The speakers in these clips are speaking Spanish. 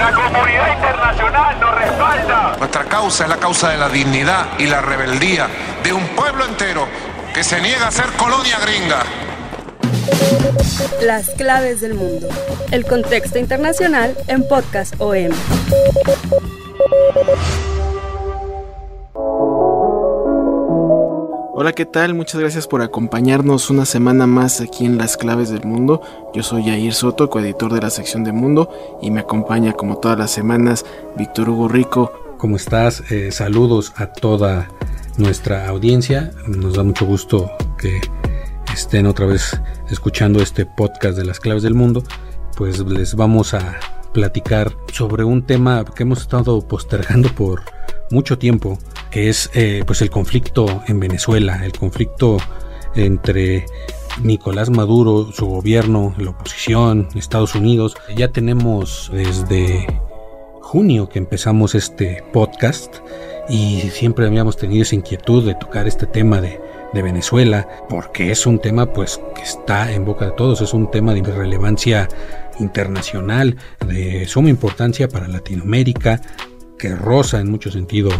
La comunidad internacional nos respalda. Nuestra causa es la causa de la dignidad y la rebeldía de un pueblo entero que se niega a ser colonia gringa. Las claves del mundo. El contexto internacional en Podcast OM. Hola, ¿qué tal? Muchas gracias por acompañarnos una semana más aquí en Las Claves del Mundo. Yo soy Jair Soto, coeditor de la sección de Mundo, y me acompaña como todas las semanas Víctor Hugo Rico. ¿Cómo estás? Eh, saludos a toda nuestra audiencia. Nos da mucho gusto que estén otra vez escuchando este podcast de Las Claves del Mundo. Pues les vamos a platicar sobre un tema que hemos estado postergando por mucho tiempo, que es eh, pues el conflicto en Venezuela, el conflicto entre Nicolás Maduro, su gobierno, la oposición, Estados Unidos. Ya tenemos desde junio que empezamos este podcast y siempre habíamos tenido esa inquietud de tocar este tema de, de Venezuela, porque es un tema pues que está en boca de todos, es un tema de relevancia internacional, de suma importancia para Latinoamérica, que roza en mucho sentido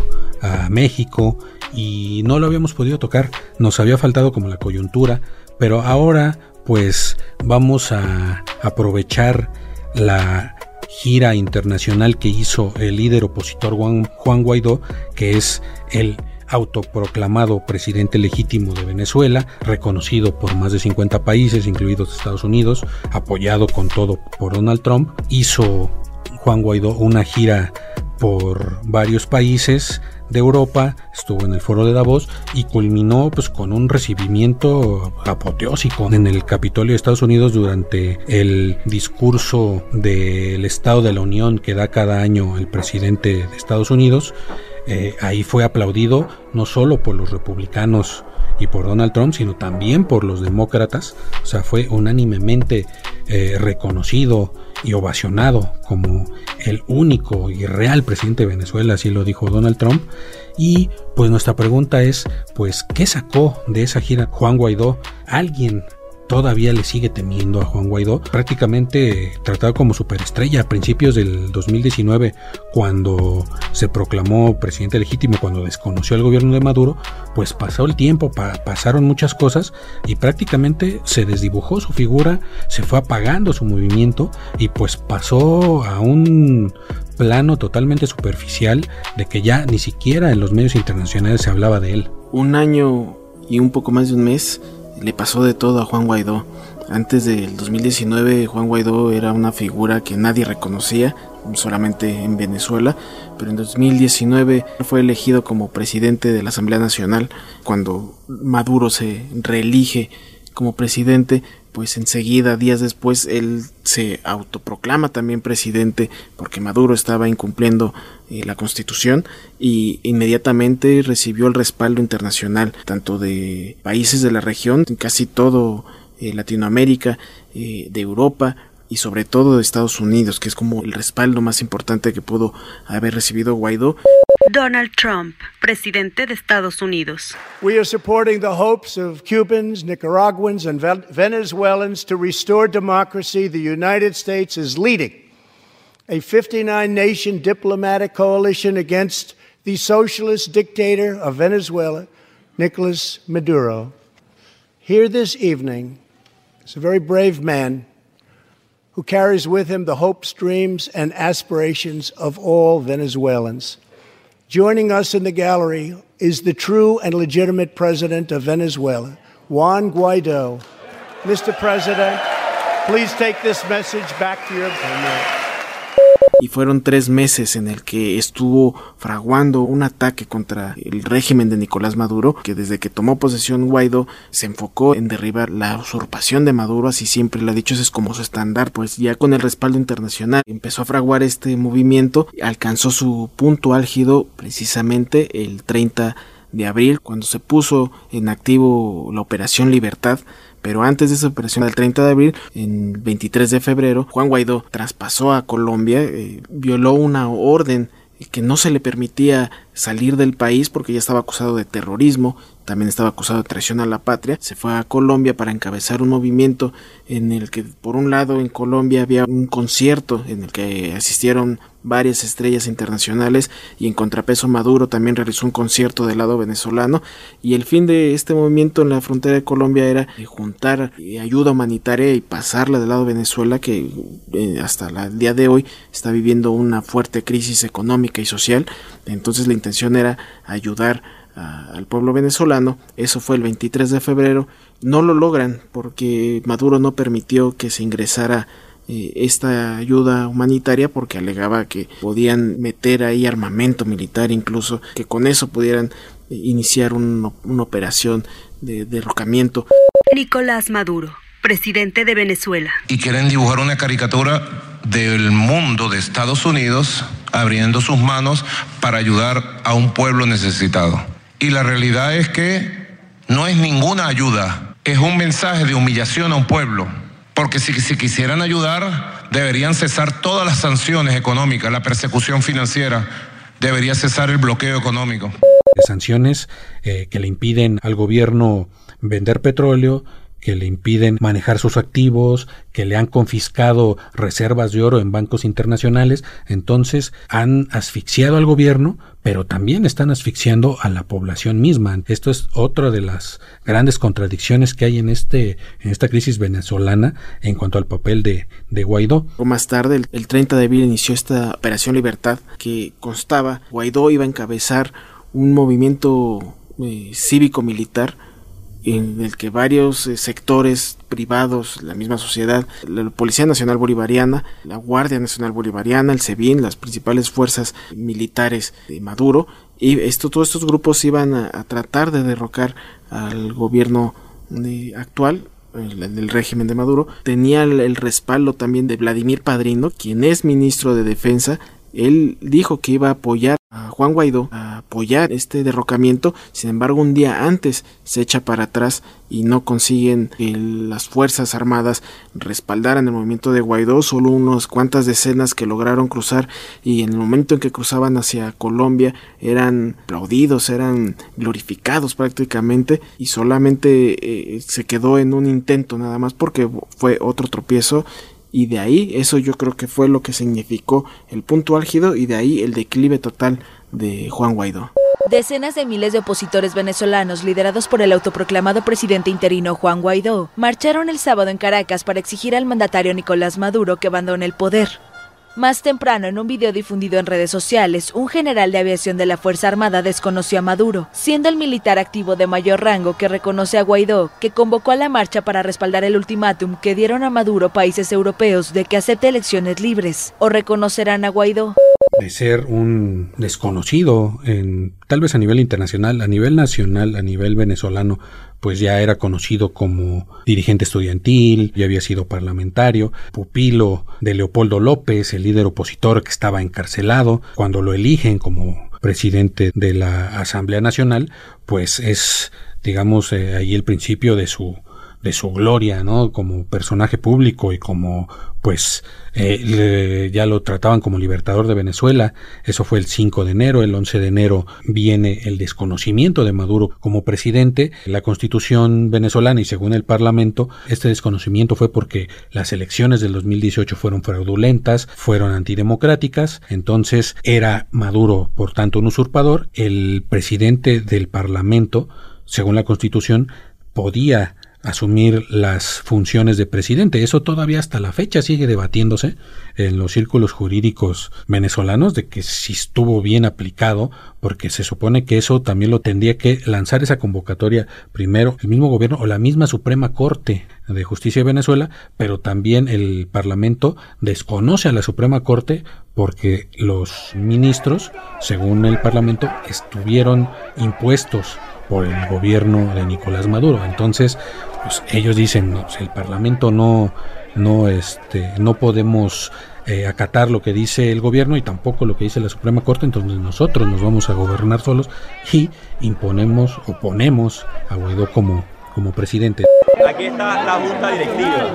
a México y no lo habíamos podido tocar, nos había faltado como la coyuntura, pero ahora pues vamos a aprovechar la gira internacional que hizo el líder opositor Juan, Juan Guaidó, que es el autoproclamado presidente legítimo de Venezuela, reconocido por más de 50 países, incluidos Estados Unidos, apoyado con todo por Donald Trump, hizo Juan Guaidó una gira por varios países de Europa, estuvo en el foro de Davos y culminó pues con un recibimiento apoteósico en el Capitolio de Estados Unidos durante el discurso del Estado de la Unión que da cada año el presidente de Estados Unidos. Eh, ahí fue aplaudido no solo por los republicanos y por Donald Trump, sino también por los demócratas. O sea, fue unánimemente eh, reconocido y ovacionado como el único y real presidente de Venezuela, así lo dijo Donald Trump. Y pues nuestra pregunta es, pues, ¿qué sacó de esa gira Juan Guaidó? ¿Alguien todavía le sigue temiendo a Juan Guaidó, prácticamente tratado como superestrella a principios del 2019, cuando se proclamó presidente legítimo, cuando desconoció el gobierno de Maduro, pues pasó el tiempo, pasaron muchas cosas y prácticamente se desdibujó su figura, se fue apagando su movimiento y pues pasó a un plano totalmente superficial de que ya ni siquiera en los medios internacionales se hablaba de él. Un año y un poco más de un mes le pasó de todo a Juan Guaidó. Antes del 2019 Juan Guaidó era una figura que nadie reconocía, solamente en Venezuela, pero en 2019 fue elegido como presidente de la Asamblea Nacional. Cuando Maduro se reelige como presidente, pues enseguida, días después, él se autoproclama también presidente porque Maduro estaba incumpliendo eh, la constitución y inmediatamente recibió el respaldo internacional, tanto de países de la región, casi todo eh, Latinoamérica, eh, de Europa, y sobre todo de Estados Unidos, que es como el respaldo más importante que pudo haber recibido Guaidó. Donald Trump, presidente de Estados Unidos. We are supporting the hopes of Cubans, Nicaraguans, and Venezuelans to restore democracy. The United States is leading a 59 nation diplomatic coalition against the socialist dictator of Venezuela, Nicolas Maduro. Here this evening is a very brave man who carries with him the hopes, dreams, and aspirations of all Venezuelans. Joining us in the gallery is the true and legitimate president of Venezuela, Juan Guaido. Mr. President, please take this message back to your. Y fueron tres meses en el que estuvo fraguando un ataque contra el régimen de Nicolás Maduro, que desde que tomó posesión Guaidó se enfocó en derribar la usurpación de Maduro, así siempre lo ha dicho, ese es como su estándar, pues ya con el respaldo internacional empezó a fraguar este movimiento, alcanzó su punto álgido precisamente el 30 de abril, cuando se puso en activo la Operación Libertad, pero antes de esa operación, el 30 de abril, en 23 de febrero, Juan Guaidó traspasó a Colombia, eh, violó una orden que no se le permitía salir del país porque ya estaba acusado de terrorismo, también estaba acusado de traición a la patria, se fue a Colombia para encabezar un movimiento en el que por un lado en Colombia había un concierto en el que asistieron varias estrellas internacionales y en contrapeso Maduro también realizó un concierto del lado venezolano. Y el fin de este movimiento en la frontera de Colombia era juntar ayuda humanitaria y pasarla del lado de Venezuela que eh, hasta el día de hoy está viviendo una fuerte crisis económica y social. Entonces la intención era ayudar al pueblo venezolano. Eso fue el 23 de febrero. No lo logran porque Maduro no permitió que se ingresara eh, esta ayuda humanitaria porque alegaba que podían meter ahí armamento militar incluso que con eso pudieran eh, iniciar una operación de derrocamiento. Nicolás Maduro, presidente de Venezuela. Y quieren dibujar una caricatura del mundo de Estados Unidos abriendo sus manos para ayudar a un pueblo necesitado. Y la realidad es que no es ninguna ayuda, es un mensaje de humillación a un pueblo. Porque si, si quisieran ayudar, deberían cesar todas las sanciones económicas, la persecución financiera, debería cesar el bloqueo económico. Sanciones eh, que le impiden al gobierno vender petróleo, que le impiden manejar sus activos, que le han confiscado reservas de oro en bancos internacionales, entonces han asfixiado al gobierno, pero también están asfixiando a la población misma. Esto es otra de las grandes contradicciones que hay en este en esta crisis venezolana en cuanto al papel de, de Guaidó. Más tarde, el, 30 de abril inició esta operación Libertad que constaba Guaidó iba a encabezar un movimiento eh, cívico militar en el que varios eh, sectores privados, la misma sociedad, la Policía Nacional Bolivariana, la Guardia Nacional Bolivariana, el SEBIN, las principales fuerzas militares de Maduro, y esto, todos estos grupos iban a, tratar de derrocar al gobierno eh, actual, del régimen de Maduro, tenía el, respaldo también de Vladimir Padrino, quien es ministro de Defensa, él dijo que iba a apoyar a Juan Guaidó a apoyar este derrocamiento, sin embargo un día antes se echa para atrás y no consiguen que las Fuerzas Armadas respaldaran el movimiento de Guaidó, solo unas cuantas decenas que lograron cruzar y en el momento en que cruzaban hacia Colombia eran aplaudidos, eran glorificados prácticamente y solamente eh, se quedó en un intento nada más porque fue otro tropiezo y de ahí eso yo creo que fue lo que significó el punto álgido y de ahí el declive total de Juan Guaidó. Decenas de miles de opositores venezolanos, liderados por el autoproclamado presidente interino Juan Guaidó, marcharon el sábado en Caracas para exigir al mandatario Nicolás Maduro que abandone el poder. Más temprano, en un video difundido en redes sociales, un general de aviación de la Fuerza Armada desconoció a Maduro, siendo el militar activo de mayor rango que reconoce a Guaidó, que convocó a la marcha para respaldar el ultimátum que dieron a Maduro países europeos de que acepte elecciones libres. ¿O reconocerán a Guaidó? De ser un desconocido en tal vez a nivel internacional, a nivel nacional, a nivel venezolano, pues ya era conocido como dirigente estudiantil, ya había sido parlamentario, pupilo de Leopoldo López, el líder opositor que estaba encarcelado, cuando lo eligen como presidente de la Asamblea Nacional, pues es digamos eh, ahí el principio de su de su gloria, ¿no? Como personaje público y como, pues, eh, ya lo trataban como libertador de Venezuela. Eso fue el 5 de enero. El 11 de enero viene el desconocimiento de Maduro como presidente. La constitución venezolana y según el Parlamento, este desconocimiento fue porque las elecciones del 2018 fueron fraudulentas, fueron antidemocráticas. Entonces era Maduro, por tanto, un usurpador. El presidente del Parlamento, según la constitución, podía asumir las funciones de presidente. Eso todavía hasta la fecha sigue debatiéndose en los círculos jurídicos venezolanos de que si estuvo bien aplicado, porque se supone que eso también lo tendría que lanzar esa convocatoria primero el mismo gobierno o la misma Suprema Corte de Justicia de Venezuela, pero también el Parlamento desconoce a la Suprema Corte porque los ministros, según el Parlamento, estuvieron impuestos por el gobierno de Nicolás Maduro. Entonces, pues ellos dicen, no, el Parlamento no, no, este, no podemos eh, acatar lo que dice el gobierno y tampoco lo que dice la Suprema Corte, entonces nosotros nos vamos a gobernar solos y imponemos o ponemos a Guaidó como, como presidente. Aquí está la junta directiva,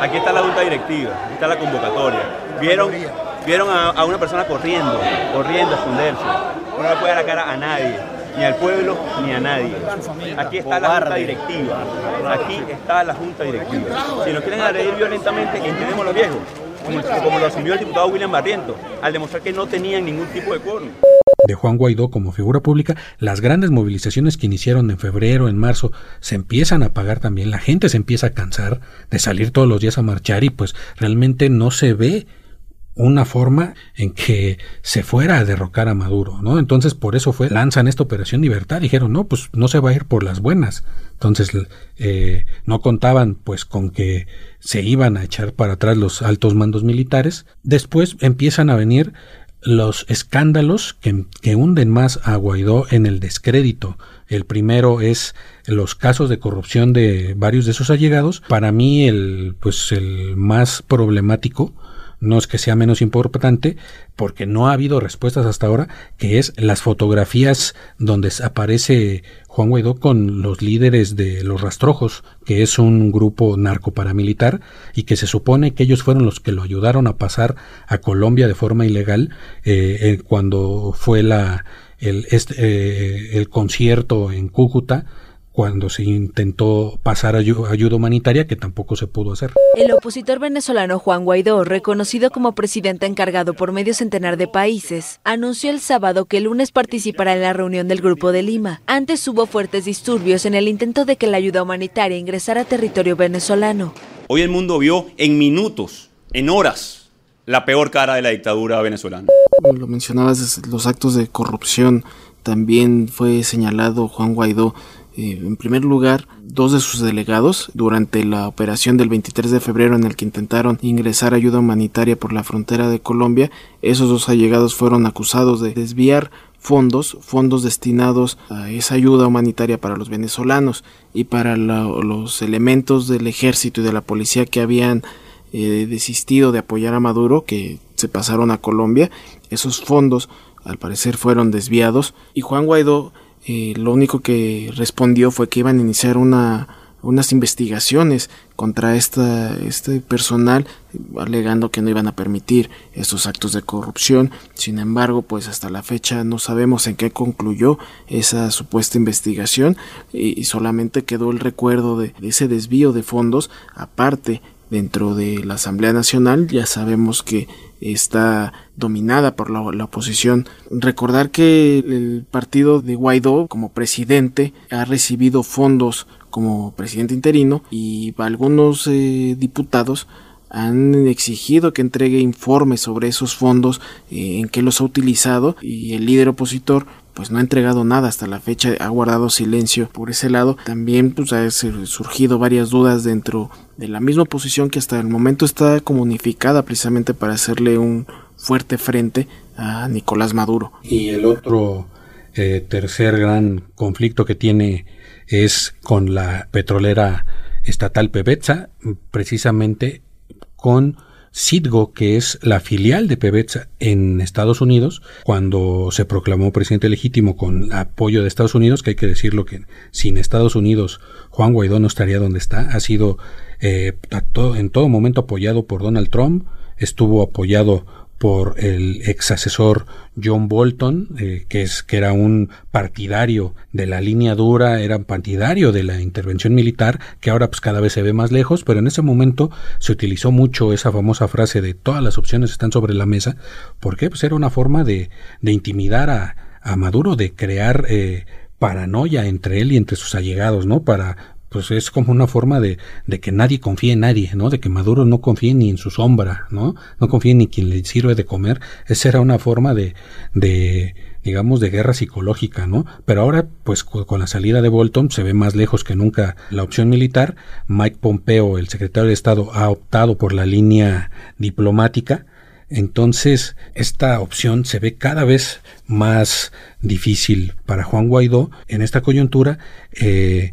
aquí está la junta directiva, aquí está la convocatoria. Vieron, vieron a, a una persona corriendo, corriendo a esconderse. No le puede dar la cara a nadie ni al pueblo ni a nadie. Aquí está la junta directiva. Aquí está la junta directiva. Si nos quieren agredir violentamente, entendemos los viejos, como, lo asumió el diputado William Barriento, al demostrar que no tenían ningún tipo de quórum. De Juan Guaidó como figura pública, las grandes movilizaciones que iniciaron en febrero, en marzo, se empiezan a pagar también, la gente se empieza a cansar de salir todos los días a marchar y pues realmente no se ve una forma en que se fuera a derrocar a Maduro, ¿no? Entonces por eso fue, lanzan esta operación libertad, dijeron, no, pues no se va a ir por las buenas. Entonces eh, no contaban pues con que se iban a echar para atrás los altos mandos militares. Después empiezan a venir los escándalos que, que hunden más a Guaidó en el descrédito. El primero es los casos de corrupción de varios de sus allegados. Para mí el pues el más problemático no es que sea menos importante, porque no ha habido respuestas hasta ahora, que es las fotografías donde aparece Juan Guaidó con los líderes de los Rastrojos, que es un grupo narcoparamilitar y que se supone que ellos fueron los que lo ayudaron a pasar a Colombia de forma ilegal eh, eh, cuando fue la el, este, eh, el concierto en Cúcuta cuando se intentó pasar ayuda humanitaria que tampoco se pudo hacer. El opositor venezolano Juan Guaidó, reconocido como presidente encargado por medio centenar de países, anunció el sábado que el lunes participará en la reunión del Grupo de Lima. Antes hubo fuertes disturbios en el intento de que la ayuda humanitaria ingresara a territorio venezolano. Hoy el mundo vio en minutos, en horas, la peor cara de la dictadura venezolana. Lo mencionabas, los actos de corrupción. También fue señalado Juan Guaidó eh, en primer lugar, dos de sus delegados, durante la operación del 23 de febrero en el que intentaron ingresar ayuda humanitaria por la frontera de Colombia, esos dos allegados fueron acusados de desviar fondos, fondos destinados a esa ayuda humanitaria para los venezolanos y para los elementos del ejército y de la policía que habían eh, desistido de apoyar a Maduro, que se pasaron a Colombia, esos fondos al parecer fueron desviados. Y Juan Guaidó eh, lo único que respondió fue que iban a iniciar una, unas investigaciones contra esta, este personal alegando que no iban a permitir estos actos de corrupción. Sin embargo, pues hasta la fecha no sabemos en qué concluyó esa supuesta investigación y, solamente quedó el recuerdo de, ese desvío de fondos aparte dentro de la Asamblea Nacional. Ya sabemos que está dominada por la, oposición. Recordar que el partido de Guaidó como presidente ha recibido fondos como presidente interino y algunos eh, diputados han exigido que entregue informes sobre esos fondos, eh, en qué los ha utilizado y el líder opositor pues no ha entregado nada hasta la fecha, ha guardado silencio por ese lado. También pues ha surgido varias dudas dentro de la misma oposición que hasta el momento está comunificada precisamente para hacerle un fuerte frente a Nicolás Maduro. Y el otro eh, tercer gran conflicto que tiene es con la petrolera estatal PBETSA, precisamente con Citgo, que es la filial de PBETSA en Estados Unidos, cuando se proclamó presidente legítimo con apoyo de Estados Unidos, que hay que decirlo que sin Estados Unidos Juan Guaidó no estaría donde está, ha sido eh, en todo momento apoyado por Donald Trump, estuvo apoyado por el ex asesor John Bolton, eh, que, es, que era un partidario de la línea dura, era partidario de la intervención militar, que ahora pues cada vez se ve más lejos, pero en ese momento se utilizó mucho esa famosa frase de todas las opciones están sobre la mesa, porque pues era una forma de, de intimidar a, a Maduro, de crear eh, paranoia entre él y entre sus allegados, ¿no? Para pues es como una forma de, de, que nadie confíe en nadie, ¿no? De que Maduro no confíe ni en su sombra, ¿no? No confíe ni quien le sirve de comer. Esa era una forma de, de digamos, de guerra psicológica, ¿no? Pero ahora, pues con la salida de Bolton se ve más lejos que nunca la opción militar. Mike Pompeo, el secretario de Estado, ha optado por la línea diplomática Entonces, esta opción se ve cada vez más difícil para Juan Guaidó en esta coyuntura. Eh,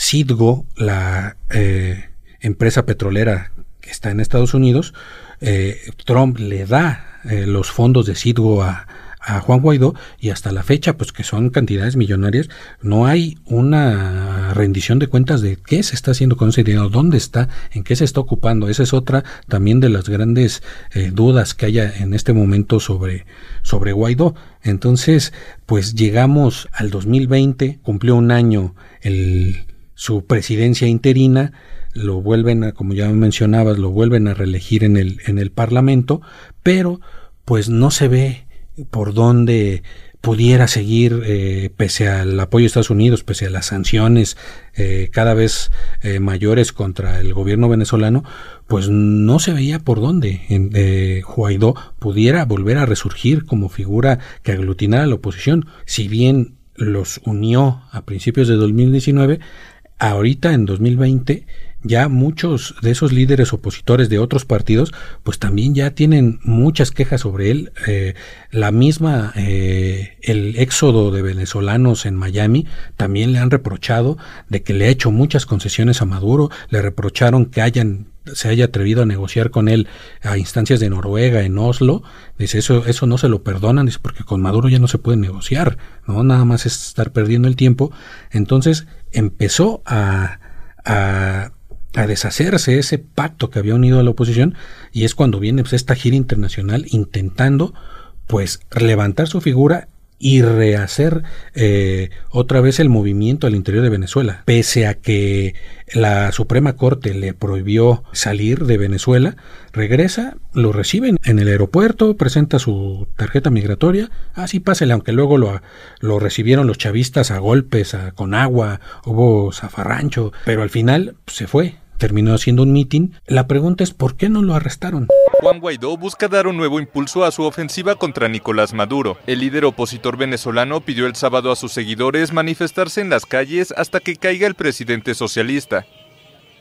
Citgo, la eh, empresa petrolera que está en Estados Unidos, eh, Trump le da eh, los fondos de Citgo a, Juan Guaidó y hasta la fecha, pues que son cantidades millonarias, no hay una rendición de cuentas de qué se está haciendo con ese dinero, dónde está, en qué se está ocupando. Esa es otra también de las grandes eh, dudas que haya en este momento sobre, sobre Guaidó. Entonces, pues llegamos al 2020, cumplió un año el, su presidencia interina, lo vuelven a, como ya mencionabas, lo vuelven a reelegir en el, en el Parlamento, pero pues no se ve por dónde pudiera seguir eh, pese al apoyo de Estados Unidos, pese a las sanciones eh, cada vez eh, mayores contra el gobierno venezolano, pues no se veía por dónde eh, Guaidó pudiera volver a resurgir como figura que aglutinara a la oposición. Si bien los unió a principios de 2019, ahorita en 2020 ya muchos de esos líderes opositores de otros partidos, pues también ya tienen muchas quejas sobre él. Eh, la misma, eh, el éxodo de venezolanos en Miami también le han reprochado de que le ha hecho muchas concesiones a Maduro, le reprocharon que hayan se haya atrevido a negociar con él a instancias de Noruega en Oslo, dice eso, eso no se lo perdonan, dice porque con Maduro ya no se puede negociar, no nada más es estar perdiendo el tiempo. Entonces empezó a, a a deshacerse ese pacto que había unido a la oposición y es cuando viene pues, esta gira internacional intentando pues levantar su figura y rehacer eh, otra vez el movimiento al interior de Venezuela. Pese a que la Suprema Corte le prohibió salir de Venezuela, regresa, lo reciben en el aeropuerto, presenta su tarjeta migratoria, así pásele, aunque luego lo, lo recibieron los chavistas a golpes, a, con agua, hubo zafarrancho, pero al final se fue, terminó haciendo un mitin. La pregunta es ¿por qué no lo arrestaron? Juan Guaidó busca dar un nuevo impulso a su ofensiva contra Nicolás Maduro. El líder opositor venezolano pidió el sábado a sus seguidores manifestarse en las calles hasta que caiga el presidente socialista.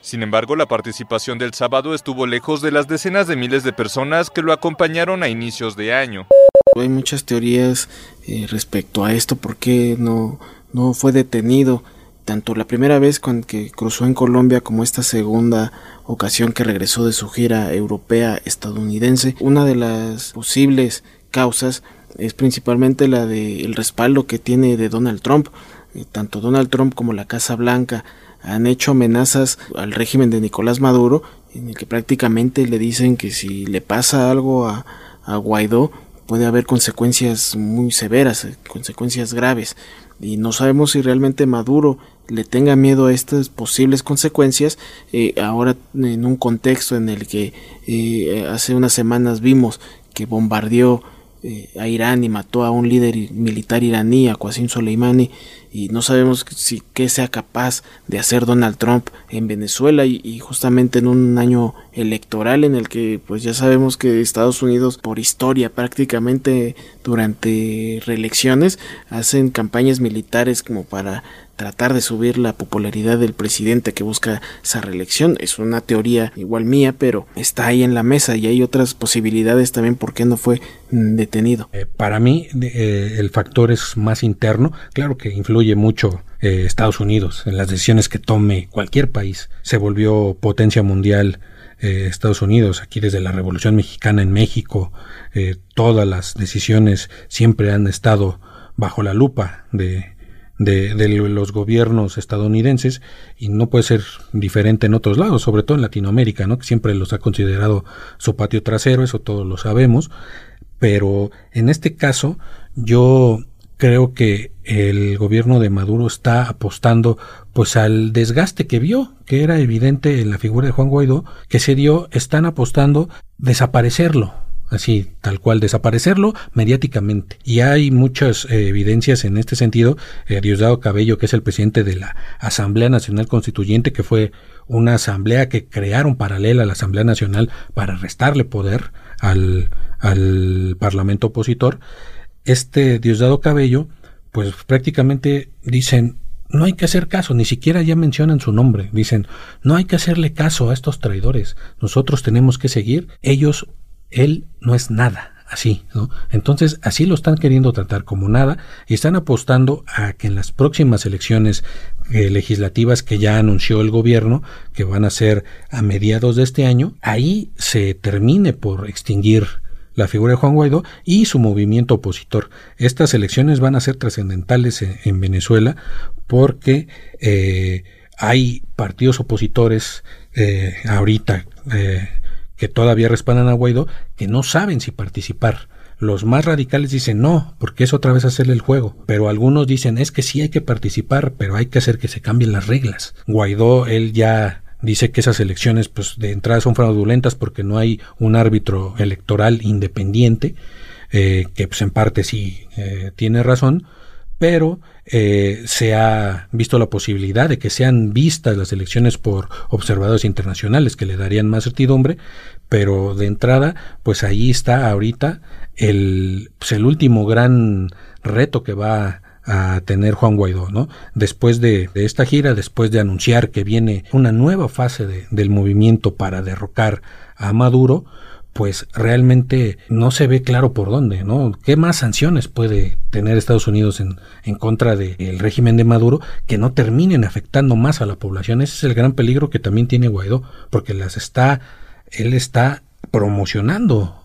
Sin embargo, la participación del sábado estuvo lejos de las decenas de miles de personas que lo acompañaron a inicios de año. Hay muchas teorías eh, respecto a esto, por qué no, no fue detenido tanto la primera vez con que cruzó en Colombia como esta segunda ocasión que regresó de su gira europea estadounidense. Una de las posibles causas es principalmente la del respaldo que tiene de Donald Trump. Eh, tanto Donald Trump como la Casa Blanca han hecho amenazas al régimen de Nicolás Maduro en el que prácticamente le dicen que si le pasa algo a, a Guaidó puede haber consecuencias muy severas, eh, consecuencias graves y no sabemos si realmente Maduro le tenga miedo a estas posibles consecuencias eh, ahora en un contexto en el que eh, hace unas semanas vimos que bombardeó eh, a Irán y mató a un líder militar iraní, a Qasim Soleimani, y no sabemos si qué sea capaz de hacer Donald Trump en Venezuela y, y, justamente en un año electoral en el que pues ya sabemos que Estados Unidos por historia prácticamente durante reelecciones hacen campañas militares como para tratar de subir la popularidad del presidente que busca esa reelección. Es una teoría igual mía, pero está ahí en la mesa y hay otras posibilidades también por qué no fue detenido. Eh, para mí eh, el factor es más interno. Claro que influye mucho eh, Estados Unidos en las decisiones que tome cualquier país. Se volvió potencia mundial eh, Estados Unidos, aquí desde la Revolución Mexicana en México, eh, todas las decisiones siempre han estado bajo la lupa de, de, de, los gobiernos estadounidenses y no puede ser diferente en otros lados, sobre todo en Latinoamérica, ¿no? que siempre los ha considerado su patio trasero, eso todos lo sabemos, pero en este caso yo creo que el gobierno de Maduro está apostando pues al desgaste que vio, que era evidente en la figura de Juan Guaidó, que se dio, están apostando desaparecerlo, así tal cual desaparecerlo mediáticamente y hay muchas eh, evidencias en este sentido eh, Diosdado Cabello que es el presidente de la Asamblea Nacional Constituyente que fue una asamblea que crearon paralela a la Asamblea Nacional para restarle poder al, al Parlamento opositor este Diosdado Cabello pues prácticamente dicen no hay que hacer caso, ni siquiera ya mencionan su nombre. Dicen, no hay que hacerle caso a estos traidores. Nosotros tenemos que seguir. Ellos él no es nada así, ¿no? Entonces, así lo están queriendo tratar como nada y están apostando a que en las próximas elecciones eh, legislativas que ya anunció el gobierno, que van a ser a mediados de este año, ahí se termine por extinguir la figura de Juan Guaidó y su movimiento opositor. Estas elecciones van a ser trascendentales en, Venezuela porque eh, hay partidos opositores eh, ahorita que todavía respaldan a Guaidó, que no saben si participar. Los más radicales dicen no, porque es otra vez hacerle el juego. Pero algunos dicen es que sí hay que participar, pero hay que hacer que se cambien las reglas. Guaidó, él ya dice que esas elecciones pues de entrada son fraudulentas porque no hay un árbitro electoral independiente, eh, que pues en parte sí eh, tiene razón, pero eh, se ha visto la posibilidad de que sean vistas las elecciones por observadores internacionales que le darían más certidumbre, pero de entrada, pues ahí está ahorita el, pues el último gran reto que va a tener Juan Guaidó, ¿no? Después de, esta gira, después de anunciar que viene una nueva fase del movimiento para derrocar a Maduro, pues realmente no se ve claro por dónde, ¿no? ¿Qué más sanciones puede tener Estados Unidos en, en contra del régimen de Maduro que no terminen afectando más a la población? Ese es el gran peligro que también tiene Guaidó, porque las está, él está promocionando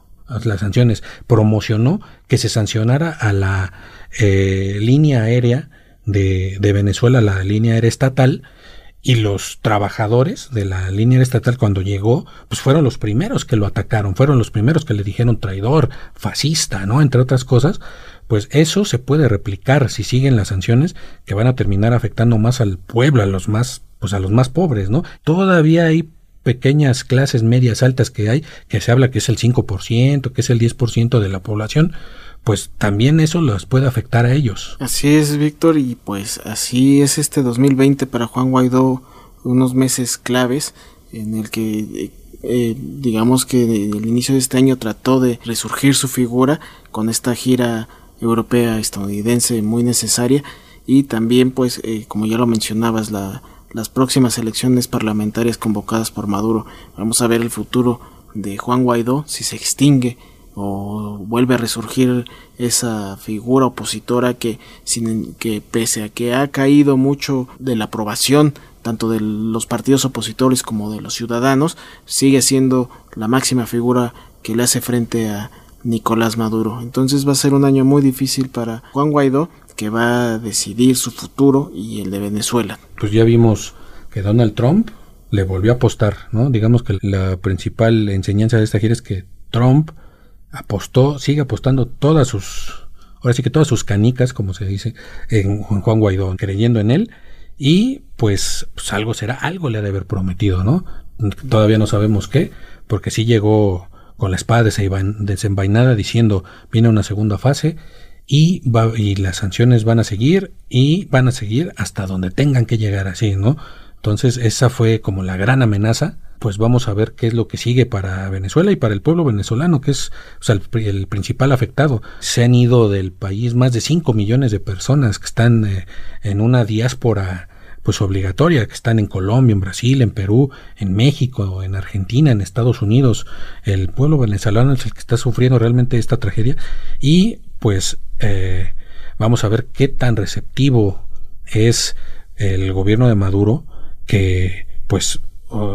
las sanciones, promocionó que se sancionara a la eh, línea aérea de, de Venezuela, la línea aérea estatal, y los trabajadores de la línea estatal cuando llegó, pues fueron los primeros que lo atacaron, fueron los primeros que le dijeron traidor, fascista, ¿no? Entre otras cosas, pues eso se puede replicar si siguen las sanciones que van a terminar afectando más al pueblo, a los más, pues a los más pobres, ¿no? Todavía hay pequeñas clases medias altas que hay, que se habla que es el 5%, que es el 10% de la población, pues también eso los puede afectar a ellos. Así es, Víctor, y pues así es este 2020 para Juan Guaidó, unos meses claves en el que eh, eh, digamos que el inicio de este año trató de resurgir su figura con esta gira europea estadounidense muy necesaria y también pues eh, como ya lo mencionabas la, las próximas elecciones parlamentarias convocadas por Maduro vamos a ver el futuro de Juan Guaidó si se extingue o vuelve a resurgir esa figura opositora que, sin, que pese a que ha caído mucho de la aprobación tanto de los partidos opositores como de los ciudadanos, sigue siendo la máxima figura que le hace frente a Nicolás Maduro. Entonces va a ser un año muy difícil para Juan Guaidó, que va a decidir su futuro y el de Venezuela. Pues ya vimos que Donald Trump le volvió a apostar, ¿no? Digamos que la principal enseñanza de esta gira es que Trump apostó, sigue apostando todas sus, ahora sí que todas sus canicas, como se dice, en Juan Guaidó, creyendo en él, y pues, pues, algo será, algo le ha de haber prometido, ¿no? Todavía no sabemos qué, porque sí llegó con la espada desenvainada diciendo viene una segunda fase y, va, y las sanciones van a seguir y van a seguir hasta donde tengan que llegar así, ¿no? Entonces esa fue como la gran amenaza pues vamos a ver qué es lo que sigue para Venezuela y para el pueblo venezolano, que es el, principal afectado. Se han ido del país más de 5 millones de personas que están eh, en una diáspora pues obligatoria, que están en Colombia, en Brasil, en Perú, en México, en Argentina, en Estados Unidos. El pueblo venezolano es el que está sufriendo realmente esta tragedia y pues eh, vamos a ver qué tan receptivo es el gobierno de Maduro que pues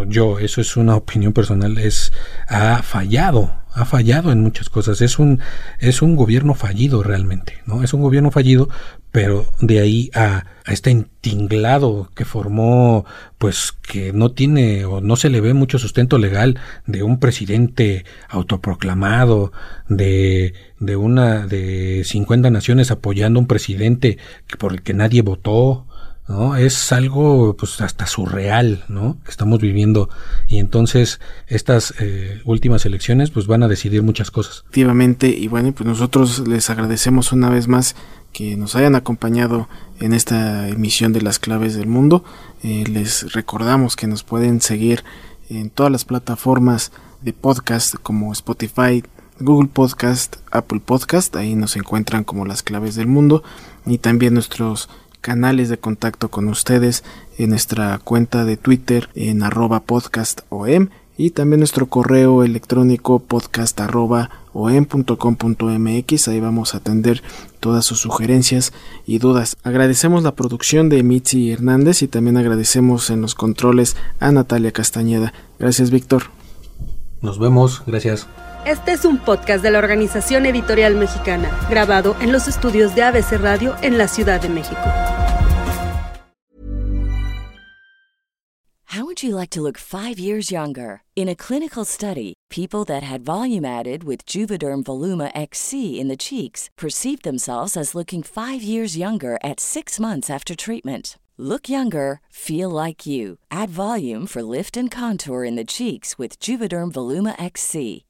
yo, eso es una opinión personal, es ha fallado, ha fallado en muchas cosas. Es un es un gobierno fallido realmente, ¿no? Es un gobierno fallido, pero de ahí a, a este entinglado que formó, pues que no tiene o no se le ve mucho sustento legal de un presidente autoproclamado, de, de una de 50 naciones apoyando a un presidente por el que nadie votó, ¿no? Es algo pues hasta surreal, ¿no? Que estamos viviendo y entonces estas eh, últimas elecciones pues van a decidir muchas cosas. Efectivamente y bueno, pues nosotros les agradecemos una vez más que nos hayan acompañado en esta emisión de las claves del mundo. Eh, les recordamos que nos pueden seguir en todas las plataformas de podcast como Spotify, Google Podcast, Apple Podcast, ahí nos encuentran como las claves del mundo y también nuestros canales de contacto con ustedes en nuestra cuenta de Twitter en arroba podcastom y también nuestro correo electrónico podcast ahí vamos a atender todas sus sugerencias y dudas. Agradecemos la producción de Mitzi Hernández y también agradecemos en los controles a Natalia Castañeda. Gracias Víctor. Nos vemos, gracias. Este es un podcast de la Organización Editorial Mexicana, grabado en los estudios de ABC Radio en la Ciudad de México. How would you like to look 5 years younger? In a clinical study, people that had volume added with Juvederm Voluma XC in the cheeks perceived themselves as looking 5 years younger at 6 months after treatment. Look younger, feel like you. Add volume for lift and contour in the cheeks with Juvederm Voluma XC.